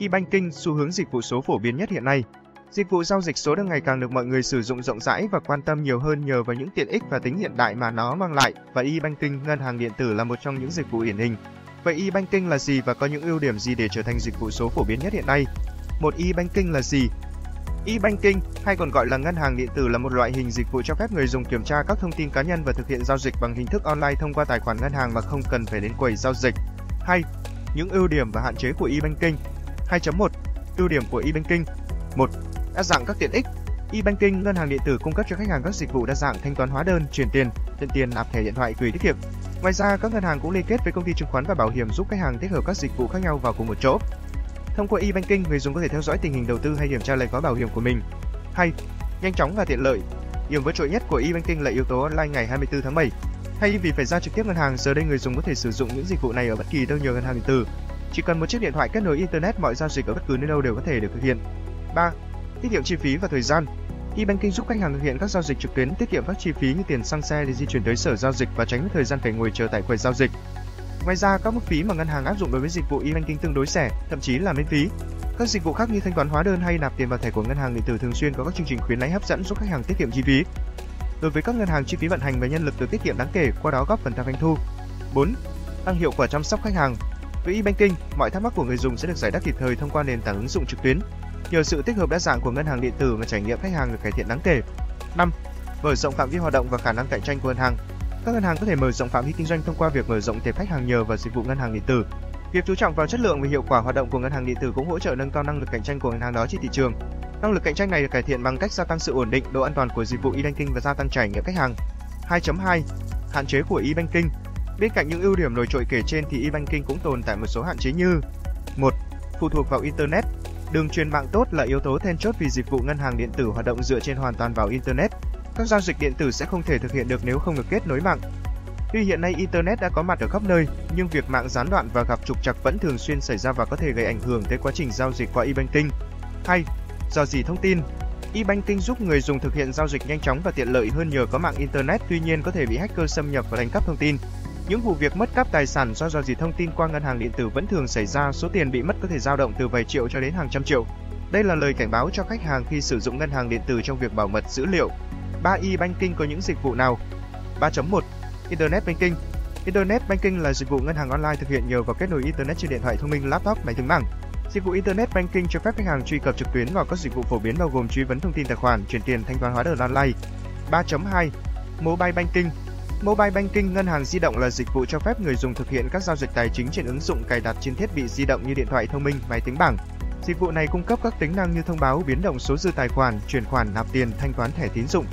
E-banking, xu hướng dịch vụ số phổ biến nhất hiện nay. Dịch vụ giao dịch số đang ngày càng được mọi người sử dụng rộng rãi và quan tâm nhiều hơn nhờ vào những tiện ích và tính hiện đại mà nó mang lại và e-banking ngân hàng điện tử là một trong những dịch vụ điển hình. Vậy e-banking là gì và có những ưu điểm gì để trở thành dịch vụ số phổ biến nhất hiện nay? Một e-banking là gì? E-banking hay còn gọi là ngân hàng điện tử là một loại hình dịch vụ cho phép người dùng kiểm tra các thông tin cá nhân và thực hiện giao dịch bằng hình thức online thông qua tài khoản ngân hàng mà không cần phải đến quầy giao dịch. Hay Những ưu điểm và hạn chế của e-banking. 2.1. Ưu điểm của e-banking. 1. Đa dạng các tiện ích. E-banking, ngân hàng điện tử cung cấp cho khách hàng các dịch vụ đa dạng thanh toán hóa đơn, chuyển tiền, nhận tiền, nạp thẻ điện thoại, gửi tiết kiệm. Ngoài ra, các ngân hàng cũng liên kết với công ty chứng khoán và bảo hiểm giúp khách hàng tích hợp các dịch vụ khác nhau vào cùng một chỗ. Thông qua e-banking, người dùng có thể theo dõi tình hình đầu tư hay kiểm tra lời gói bảo hiểm của mình. 2. Nhanh chóng và tiện lợi. Điểm vượt trội nhất của e-banking là yếu tố online ngày 24 tháng 7. Thay vì phải ra trực tiếp ngân hàng, giờ đây người dùng có thể sử dụng những dịch vụ này ở bất kỳ đâu nhờ ngân hàng điện tử. Chỉ cần một chiếc điện thoại kết nối internet, mọi giao dịch ở bất cứ nơi đâu đều có thể được thực hiện. 3. Tiết kiệm chi phí và thời gian. E-banking giúp khách hàng thực hiện các giao dịch trực tuyến, tiết kiệm các chi phí như tiền xăng xe để di chuyển tới sở giao dịch và tránh thời gian phải ngồi chờ tại quầy giao dịch. Ngoài ra, các mức phí mà ngân hàng áp dụng đối với dịch vụ e-banking tương đối rẻ, thậm chí là miễn phí. Các dịch vụ khác như thanh toán hóa đơn hay nạp tiền vào thẻ của ngân hàng điện tử thường xuyên có các chương trình khuyến mãi hấp dẫn giúp khách hàng tiết kiệm chi phí. Đối với các ngân hàng, chi phí vận hành và nhân lực được tiết kiệm đáng kể, qua đó góp phần tăng doanh thu. 4. Tăng hiệu quả chăm sóc khách hàng. Với e-banking, mọi thắc mắc của người dùng sẽ được giải đáp kịp thời thông qua nền tảng ứng dụng trực tuyến. Nhờ sự tích hợp đa dạng của ngân hàng điện tử mà trải nghiệm khách hàng được cải thiện đáng kể. 5. Mở rộng phạm vi hoạt động và khả năng cạnh tranh của ngân hàng. Các ngân hàng có thể mở rộng phạm vi kinh doanh thông qua việc mở rộng tệp khách hàng nhờ vào dịch vụ ngân hàng điện tử. Việc chú trọng vào chất lượng và hiệu quả hoạt động của ngân hàng điện tử cũng hỗ trợ nâng cao năng lực cạnh tranh của ngân hàng đó trên thị trường. Năng lực cạnh tranh này được cải thiện bằng cách gia tăng sự ổn định, độ an toàn của dịch vụ e-banking và gia tăng trải nghiệm khách hàng. 2.2 Hạn chế của e-banking Bên cạnh những ưu điểm nổi trội kể trên thì e-banking cũng tồn tại một số hạn chế như 1. Phụ thuộc vào internet. Đường truyền mạng tốt là yếu tố then chốt vì dịch vụ ngân hàng điện tử hoạt động dựa trên hoàn toàn vào internet. Các giao dịch điện tử sẽ không thể thực hiện được nếu không được kết nối mạng. Tuy hiện nay internet đã có mặt ở khắp nơi, nhưng việc mạng gián đoạn và gặp trục trặc vẫn thường xuyên xảy ra và có thể gây ảnh hưởng tới quá trình giao dịch qua e-banking. 2. Do gì thông tin E-banking giúp người dùng thực hiện giao dịch nhanh chóng và tiện lợi hơn nhờ có mạng internet, tuy nhiên có thể bị hacker xâm nhập và đánh cắp thông tin. Những vụ việc mất cắp tài sản do dò dỉ thông tin qua ngân hàng điện tử vẫn thường xảy ra, số tiền bị mất có thể dao động từ vài triệu cho đến hàng trăm triệu. Đây là lời cảnh báo cho khách hàng khi sử dụng ngân hàng điện tử trong việc bảo mật dữ liệu. 3 e-banking có những dịch vụ nào? 3.1 Internet Banking Internet Banking là dịch vụ ngân hàng online thực hiện nhờ vào kết nối Internet trên điện thoại thông minh, laptop, máy tính bảng. Dịch vụ Internet Banking cho phép khách hàng truy cập trực tuyến vào các dịch vụ phổ biến bao gồm truy vấn thông tin tài khoản, chuyển tiền, thanh toán hóa đơn online. 3.2 Mobile Banking Mobile Banking ngân hàng di động là dịch vụ cho phép người dùng thực hiện các giao dịch tài chính trên ứng dụng cài đặt trên thiết bị di động như điện thoại thông minh, máy tính bảng. Dịch vụ này cung cấp các tính năng như thông báo biến động số dư tài khoản, chuyển khoản, nạp tiền, thanh toán thẻ tín dụng.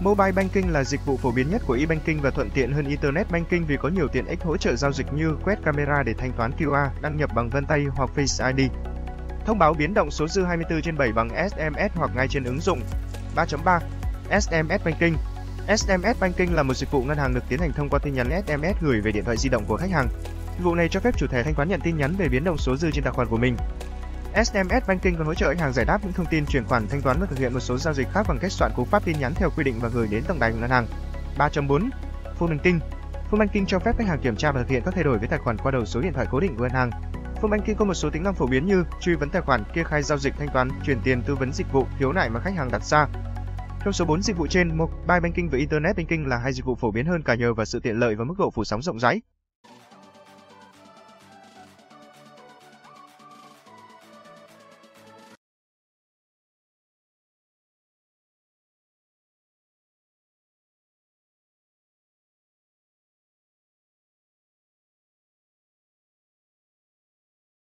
Mobile Banking là dịch vụ phổ biến nhất của e-banking và thuận tiện hơn Internet Banking vì có nhiều tiện ích hỗ trợ giao dịch như quét camera để thanh toán QR, đăng nhập bằng vân tay hoặc Face ID. Thông báo biến động số dư 24 trên 7 bằng SMS hoặc ngay trên ứng dụng. 3.3 SMS Banking SMS Banking là một dịch vụ ngân hàng được tiến hành thông qua tin nhắn SMS gửi về điện thoại di động của khách hàng. Dịch vụ này cho phép chủ thẻ thanh toán nhận tin nhắn về biến động số dư trên tài khoản của mình. SMS Banking còn hỗ trợ khách hàng giải đáp những thông tin chuyển khoản thanh toán và thực hiện một số giao dịch khác bằng cách soạn cú pháp tin nhắn theo quy định và gửi đến tổng đài của ngân hàng. 3.4 Phone Banking Phone Banking cho phép khách hàng kiểm tra và thực hiện các thay đổi với tài khoản qua đầu số điện thoại cố định của ngân hàng. Phone Banking có một số tính năng phổ biến như truy vấn tài khoản, kê khai giao dịch thanh toán, chuyển tiền, tư vấn dịch vụ, khiếu nại mà khách hàng đặt ra. Trong số 4 dịch vụ trên, Mobile Banking và Internet Banking là hai dịch vụ phổ biến hơn cả nhờ vào sự tiện lợi và mức độ phủ sóng rộng rãi.